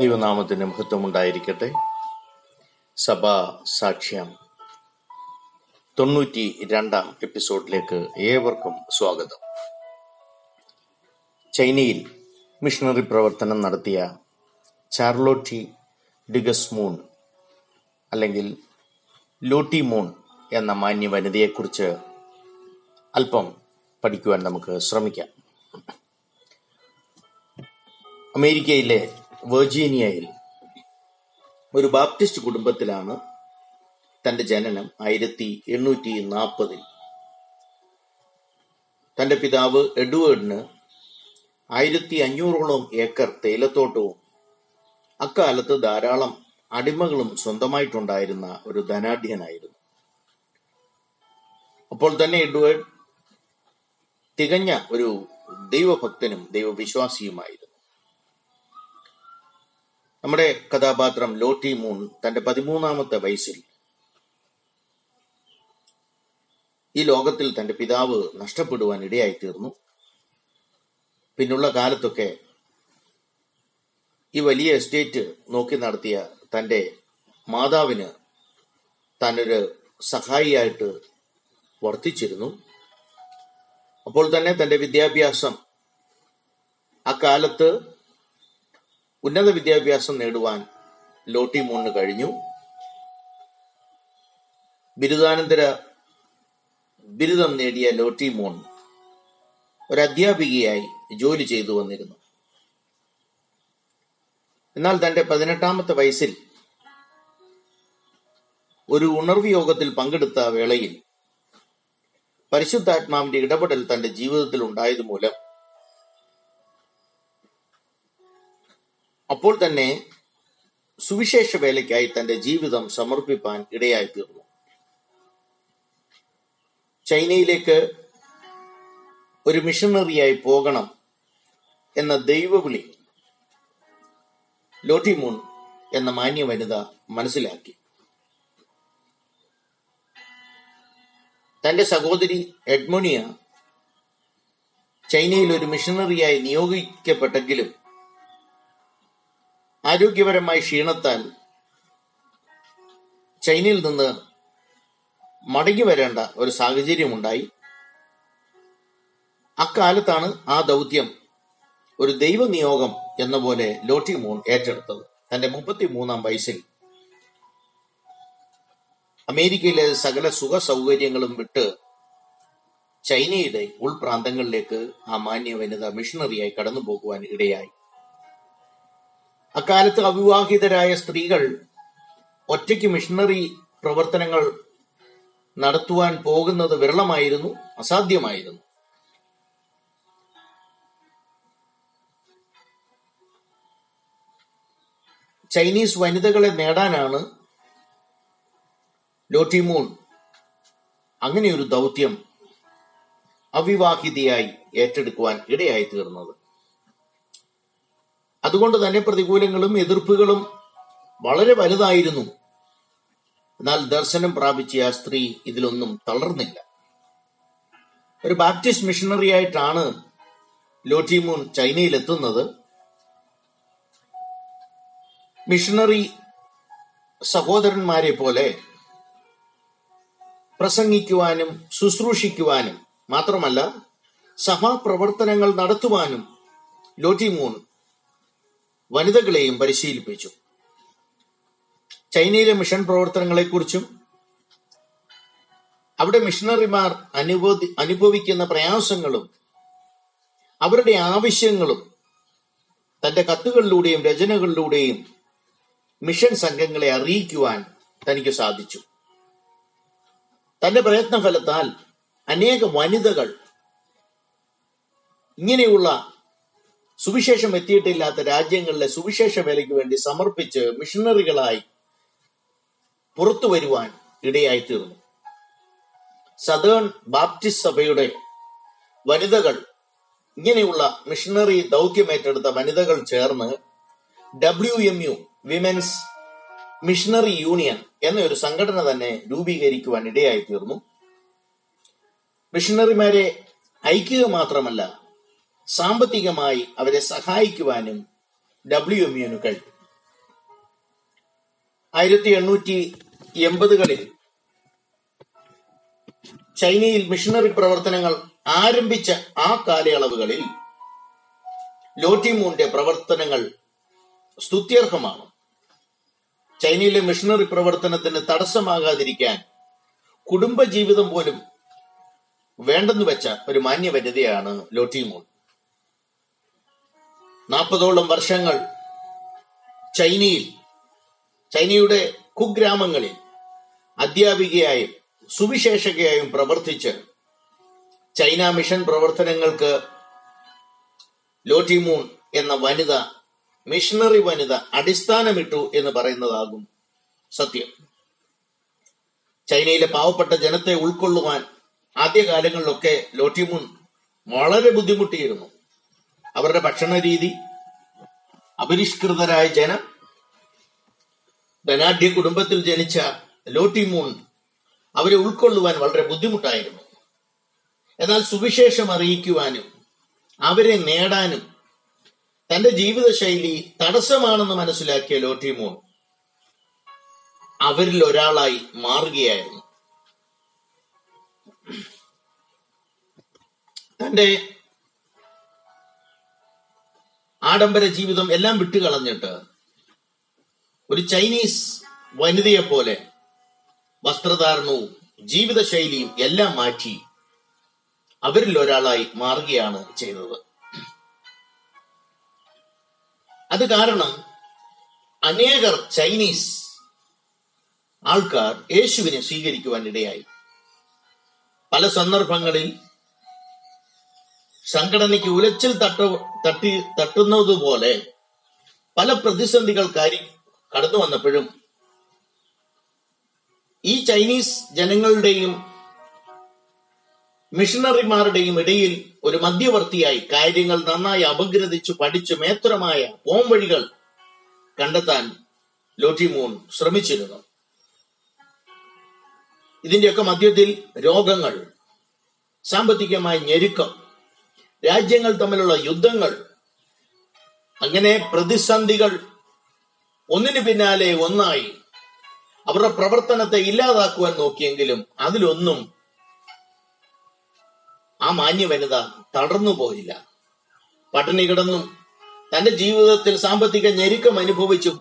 ദൈവനാമത്തിന് മഹത്വമുണ്ടായിരിക്കട്ടെ. സഭാ സാക്ഷ്യം. തൊണ്ണൂറ്റി രണ്ടാം എപ്പിസോഡിലേക്ക് ഏവർക്കും സ്വാഗതം. ചൈനയിൽ മിഷണറി പ്രവർത്തനം നടത്തിയ ചാർലോട്ടി ഡിഗസ് മൂൺ അല്ലെങ്കിൽ ലോട്ടി മൂൺ എന്ന മാന്യ വനിതയെക്കുറിച്ച് അല്പം പഠിക്കുവാൻ നമുക്ക് ശ്രമിക്കാം. അമേരിക്കയിലെ വെർജീനിയയിൽ ഒരു ബാപ്റ്റിസ്റ്റ് കുടുംബത്തിലാണ് തന്റെ ജനനം ആയിരത്തി എണ്ണൂറ്റി നാൽപ്പതിൽ. തന്റെ പിതാവ് എഡ്വേർഡിന് ആയിരത്തി അഞ്ഞൂറോളം ഏക്കർ തേയിലത്തോട്ടവും അക്കാലത്ത് ധാരാളം അടിമകളും സ്വന്തമായിട്ടുണ്ടായിരുന്ന ഒരു ധനാഢ്യനായിരുന്നു. അപ്പോൾ തന്നെ എഡ്വേർഡ് തികഞ്ഞ ഒരു ദൈവഭക്തനും ദൈവവിശ്വാസിയുമായിരുന്നു. നമ്മുടെ കഥാപാത്രം ലോട്ടി മൂൺ തന്റെ പതിമൂന്നാമത്തെ വയസ്സിൽ. ഈ ലോകത്തിൽ തന്റെ പിതാവ് നഷ്ടപ്പെടുവാൻ ഇടയായി തീർന്നു പിന്നുള്ള കാലത്തൊക്കെ ഈ വലിയ എസ്റ്റേറ്റ് നോക്കി നടത്തിയ തന്റെ മാതാവിന് താനൊരു സഹായിയായിട്ട് വർത്തിച്ചിരുന്നു. അപ്പോൾ തന്നെ തന്റെ വിദ്യാഭ്യാസം അക്കാലത്ത് ഉന്നത വിദ്യാഭ്യാസം നേടുവാൻ ലോട്ടി മൂന്ന് കഴിഞ്ഞു. ബിരുദാനന്തര ബിരുദം നേടിയ ലോട്ടി മോൺ ഒരു അധ്യാപികയായി ജോലി ചെയ്തു വന്നിരുന്നു. എന്നാൽ തന്റെ പതിനെട്ടാമത്തെ വയസ്സിൽ ഒരു ഉണർവ് യോഗത്തിൽ പങ്കെടുത്ത വേളയിൽ പരിശുദ്ധാത്മാവിന്റെ ഇടപെടൽ തന്റെ ജീവിതത്തിൽ ഉണ്ടായത് അപ്പോൾ തന്നെ സുവിശേഷ വേലയ്ക്കായി തന്റെ ജീവിതം സമർപ്പിപ്പാൻ ഇടയായി തീർന്നു. ചൈനയിലേക്ക് ഒരു മിഷണറിയായി പോകണം എന്ന ദൈവവിളി ലോട്ടിമൂൺ എന്ന മാന്യ വനിത മനസ്സിലാക്കി. തന്റെ സഹോദരി എഡ്മോണിയ ചൈനയിൽ ഒരു മിഷണറിയായി നിയോഗിക്കപ്പെട്ടെങ്കിലും ആരോഗ്യപരമായ ക്ഷീണത്താൽ ചൈനയിൽ നിന്ന് മടങ്ങി വരേണ്ട ഒരു സാഹചര്യമുണ്ടായി. അക്കാലത്താണ് ആ ദൗത്യം ഒരു ദൈവനിയോഗം എന്ന പോലെ ലോട്ടി മൂൺ ഏറ്റെടുത്തത്. തന്റെ മുപ്പത്തി മൂന്നാം വയസ്സിൽ അമേരിക്കയിലെ സകല സുഖ സൗകര്യങ്ങളും വിട്ട് ചൈനയുടെ ഉൾപ്രാന്തങ്ങളിലേക്ക് ആ മാന്യ വനിത മിഷണറിയായി കടന്നു പോകുവാൻ ഇടയായി. അക്കാലത്ത് അവിവാഹിതരായ സ്ത്രീകൾ ഒറ്റയ്ക്ക് മിഷണറി പ്രവർത്തനങ്ങൾ നടത്തുവാൻ പോകുന്നത് വിരളമായിരുന്നു അസാധ്യമായിരുന്നു. ചൈനീസ് വനിതകളെ നേടാനാണ് ലോട്ടിമൂൺ അങ്ങനെയൊരു ദൗത്യം അവിവാഹിതയായി ഏറ്റെടുക്കുവാൻ ഇടയായി തീർന്നത് അതുകൊണ്ട് തന്നെ പ്രതികൂലങ്ങളും എതിർപ്പുകളും വളരെ വലുതായിരുന്നു. എന്നാൽ ദർശനം പ്രാപിച്ച ആ സ്ത്രീ ഇതിലൊന്നും തളർന്നില്ല. ഒരു ബാപ്റ്റിസ്റ്റ് മിഷണറി ആയിട്ടാണ് ലോട്ടിമൂൺ ചൈനയിൽ എത്തുന്നത് മിഷണറി സഹോദരന്മാരെ പോലെ പ്രസംഗിക്കുവാനും ശുശ്രൂഷിക്കുവാനും മാത്രമല്ല സഭാപ്രവർത്തനങ്ങൾ നടത്തുവാനും ലോട്ടിമൂൺ വനിതകളെയും പരിശീലിപ്പിച്ചു. ചൈനയിലെ മിഷൻ പ്രവർത്തനങ്ങളെക്കുറിച്ചും അവിടെ മിഷണറിമാർ അനുഭവി അനുഭവിക്കുന്ന പ്രയാസങ്ങളും അവരുടെ ആവശ്യങ്ങളും തന്റെ കത്തുകളിലൂടെയും രചനകളിലൂടെയും മിഷൻ സംഘങ്ങളെ അറിയിക്കുവാൻ തനിക്ക് സാധിച്ചു. തന്റെ പ്രയത്ന ഫലത്താൽ അനേക വനിതകൾ ഇങ്ങനെയുള്ള സുവിശേഷം എത്തിയിട്ടില്ലാത്ത രാജ്യങ്ങളിലെ സുവിശേഷ വേലയ്ക്ക് വേണ്ടി സമർപ്പിച്ച് മിഷണറികളായി പുറത്തു വരുവാൻ ഇടയായി തീർന്നു സദേൺ ബാപ്റ്റിസ്റ്റ് സഭയുടെ വനിതകൾ ഇങ്ങനെയുള്ള മിഷണറി ദൗത്യമേറ്റെടുത്ത വനിതകൾ ചേർന്ന് W M U women's missionary union എന്നൊരു സംഘടന തന്നെ രൂപീകരിക്കുവാൻ ഇടയായി തീർന്നു മിഷണറിമാരെ ഐക്യുക മാത്രമല്ല സാമ്പത്തികമായി അവരെ സഹായിക്കുവാനും ഡബ്ല്യു എം യുന് കഴിയും. ആയിരത്തി എണ്ണൂറ്റി എൺപതുകളിൽ ചൈനയിൽ മിഷണറി പ്രവർത്തനങ്ങൾ ആരംഭിച്ച ആ കാലയളവുകളിൽ ലോട്ടിമൂന്റെ പ്രവർത്തനങ്ങൾ സ്തുത്യർഹമാണ്. ചൈനയിലെ മിഷണറി പ്രവർത്തനത്തിന് തടസ്സമാകാതിരിക്കാൻ കുടുംബജീവിതം പോലും വേണ്ടെന്ന് വെച്ച ഒരു മാന്യവനിതയാണ് ലോട്ടിമൂൺ. നാൽപ്പതോളം വർഷങ്ങൾ ചൈനയിൽ ചൈനയുടെ കുഗ്രാമങ്ങളിൽ അധ്യാപികയായും സുവിശേഷകയായും പ്രവർത്തിച്ച് ചൈന മിഷൻ പ്രവർത്തനങ്ങൾക്ക് ലോട്ടിമൂൺ എന്ന വനിത മിഷണറി വനിത അടിസ്ഥാനമിട്ടു എന്ന് പറയുന്നതാകും സത്യം. ചൈനയിലെ പാവപ്പെട്ട ജനത്തെ ഉൾക്കൊള്ളുവാൻ ആദ്യകാലങ്ങളിലൊക്കെ ലോട്ടിമൂൺ വളരെ ബുദ്ധിമുട്ടിയിരുന്നു. അവരുടെ ഭക്ഷണ രീതി അപരിഷ്കൃതരായ ജനം ധനാഢ്യ കുടുംബത്തിൽ ജനിച്ച ലോട്ടിമൂൺ അവരെ ഉൾക്കൊള്ളുവാൻ വളരെ ബുദ്ധിമുട്ടായിരുന്നു. എന്നാൽ സുവിശേഷം അറിയിക്കുവാനും അവരെ നേടാനും തന്റെ ജീവിതശൈലി തടസ്സമാണെന്ന് മനസ്സിലാക്കിയ ലോട്ടിമോൻ അവരിൽ ഒരാളായി മാറുകയായിരുന്നു. തന്റെ ആഡംബര ജീവിതം എല്ലാം വിട്ടുകളഞ്ഞിട്ട് ഒരു ചൈനീസ് വനിതയെ പോലെ വസ്ത്രധാരണവും ജീവിതശൈലിയും എല്ലാം മാറ്റി അവരിൽ ഒരാളായി മാറുകയാണ് ചെയ്തത്. അത് കാരണം അനേകർ ചൈനീസ് ആൾക്കാർ യേശുവിനെ സ്വീകരിക്കുവാൻ ഇടയായി പല സന്ദർഭങ്ങളിൽ സംഘടനയ്ക്ക് ഉലച്ചിൽ തട്ട തട്ടി തട്ടുന്നതുപോലെ പല പ്രതിസന്ധികൾ കാര്യം കടന്നു വന്നപ്പോഴും ഈ ചൈനീസ് ജനങ്ങളുടെയും മിഷണറിമാരുടെയും ഇടയിൽ ഒരു മധ്യവർത്തിയായി കാര്യങ്ങൾ നന്നായി അപഗ്രഥിച്ചു പഠിച്ചു മേത്രമായ പോംവഴികൾ കണ്ടെത്താൻ ലോട്ടിമൂൺ ശ്രമിച്ചിരുന്നു. ഇതിന്റെയൊക്കെ മധ്യത്തിൽ രോഗങ്ങൾ സാമ്പത്തികമായ ഞെരുക്കം രാജ്യങ്ങൾ തമ്മിലുള്ള യുദ്ധങ്ങൾ അങ്ങനെ പ്രതിസന്ധികൾ ഒന്നിനു പിന്നാലെ ഒന്നായി അവരുടെ പ്രവർത്തനത്തെ ഇല്ലാതാക്കുവാൻ നോക്കിയെങ്കിലും അതിലൊന്നും ആ മാന്യ വനിത തളർന്നു പോയില്ല. പട്ടിണി കിടന്നും തന്റെ ജീവിതത്തിൽ സാമ്പത്തിക ഞെരുക്കം അനുഭവിച്ചും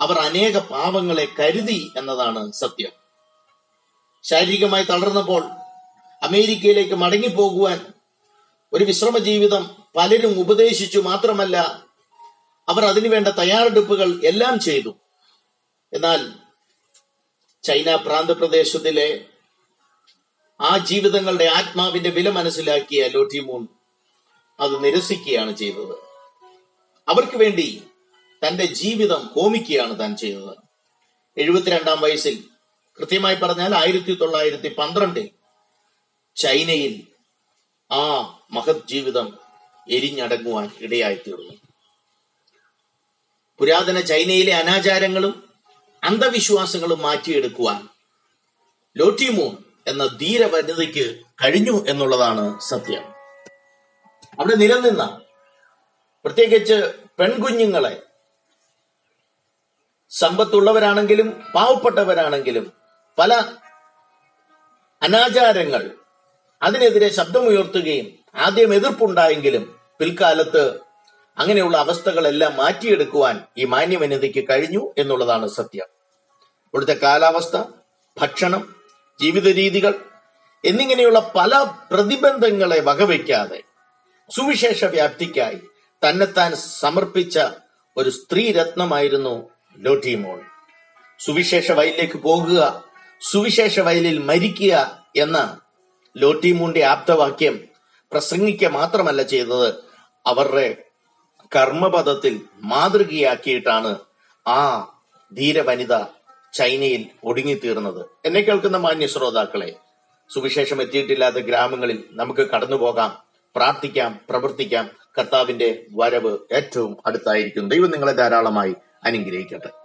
അവർ അനേക പാപങ്ങളെ കരുതി എന്നതാണ് സത്യം. ശാരീരികമായി തളർന്നപ്പോൾ അമേരിക്കയിലേക്ക് മടങ്ങിപ്പോകുവാൻ ഒരു വിശ്രമ ജീവിതം പലരും ഉപദേശിച്ചു മാത്രമല്ല അവർ അതിനുവേണ്ട തയ്യാറെടുപ്പുകൾ എല്ലാം ചെയ്തു. എന്നാൽ ചൈന പ്രാന്തപ്രദേശത്തിലെ ആ ജീവിതങ്ങളുടെ ആത്മാവിന്റെ വില മനസ്സിലാക്കിയ ലോട്ടിമൂൺ അത് നിരസിക്കുകയാണ് ചെയ്തത്. അവർക്ക് വേണ്ടി തന്റെ ജീവിതം ഹോമിക്കുകയാണ് താൻ ചെയ്തത്. എഴുപത്തിരണ്ടാം വയസ്സിൽ കൃത്യമായി പറഞ്ഞാൽ ആയിരത്തി തൊള്ളായിരത്തി പന്ത്രണ്ടിൽ ചൈനയിൽ ആ മഹത് ജീവിതം എരിഞ്ഞടങ്ങുവാൻ ഇടയായിത്തീർന്നു. പുരാതന ചൈനയിലെ അനാചാരങ്ങളും അന്ധവിശ്വാസങ്ങളും മാറ്റിയെടുക്കുവാൻ ലോട്ടിമൂൺ എന്ന ധീര വനിതയ്ക്ക് കഴിഞ്ഞു എന്നുള്ളതാണ് സത്യം. അവിടെ നിലനിന്ന പ്രത്യേകിച്ച് പെൺകുഞ്ഞുങ്ങളെ സമ്പത്തുള്ളവരാണെങ്കിലും പാവപ്പെട്ടവരാണെങ്കിലും പല അനാചാരങ്ങൾ അതിനെതിരെ ശബ്ദമുയർത്തുകയും ആദ്യം എതിർപ്പുണ്ടായെങ്കിലും പിൽക്കാലത്ത് അങ്ങനെയുള്ള അവസ്ഥകളെല്ലാം മാറ്റിയെടുക്കുവാൻ ഈ മാന്യവനിതയ്ക്ക് കഴിഞ്ഞു എന്നുള്ളതാണ് സത്യം. ഇവിടുത്തെ കാലാവസ്ഥ ഭക്ഷണം ജീവിത രീതികൾ എന്നിങ്ങനെയുള്ള പല പ്രതിബന്ധങ്ങളെ വകവയ്ക്കാതെ സുവിശേഷ വ്യാപ്തിക്കായി തന്നെത്താൻ സമർപ്പിച്ച ഒരു സ്ത്രീ രത്നമായിരുന്നു ലോട്ടിമോൾ. സുവിശേഷ വയലിലേക്ക് പോകുക സുവിശേഷ വയലിൽ മരിക്കുക എന്ന ലോട്ടിമൂന്റെ ആപ്തവാക്യം പ്രസംഗിക്കുക മാത്രമല്ല ചെയ്തത്. അവരുടെ കർമ്മപഥത്തിൽ മാതൃകയാക്കിയിട്ടാണ് ആ ധീരവനിത ചൈനയിൽ ഒടുങ്ങിത്തീർന്നത്. എന്നെ കേൾക്കുന്ന മാന്യ ശ്രോതാക്കളെ സുവിശേഷം എത്തിയിട്ടില്ലാത്ത ഗ്രാമങ്ങളിൽ നമുക്ക് കടന്നു പോകാം പ്രാർത്ഥിക്കാം പ്രവർത്തിക്കാം. കർത്താവിന്റെ വരവ് ഏറ്റവും അടുത്തായിരിക്കും. ദൈവം നിങ്ങളെ ധാരാളമായി അനുഗ്രഹിക്കട്ടെ.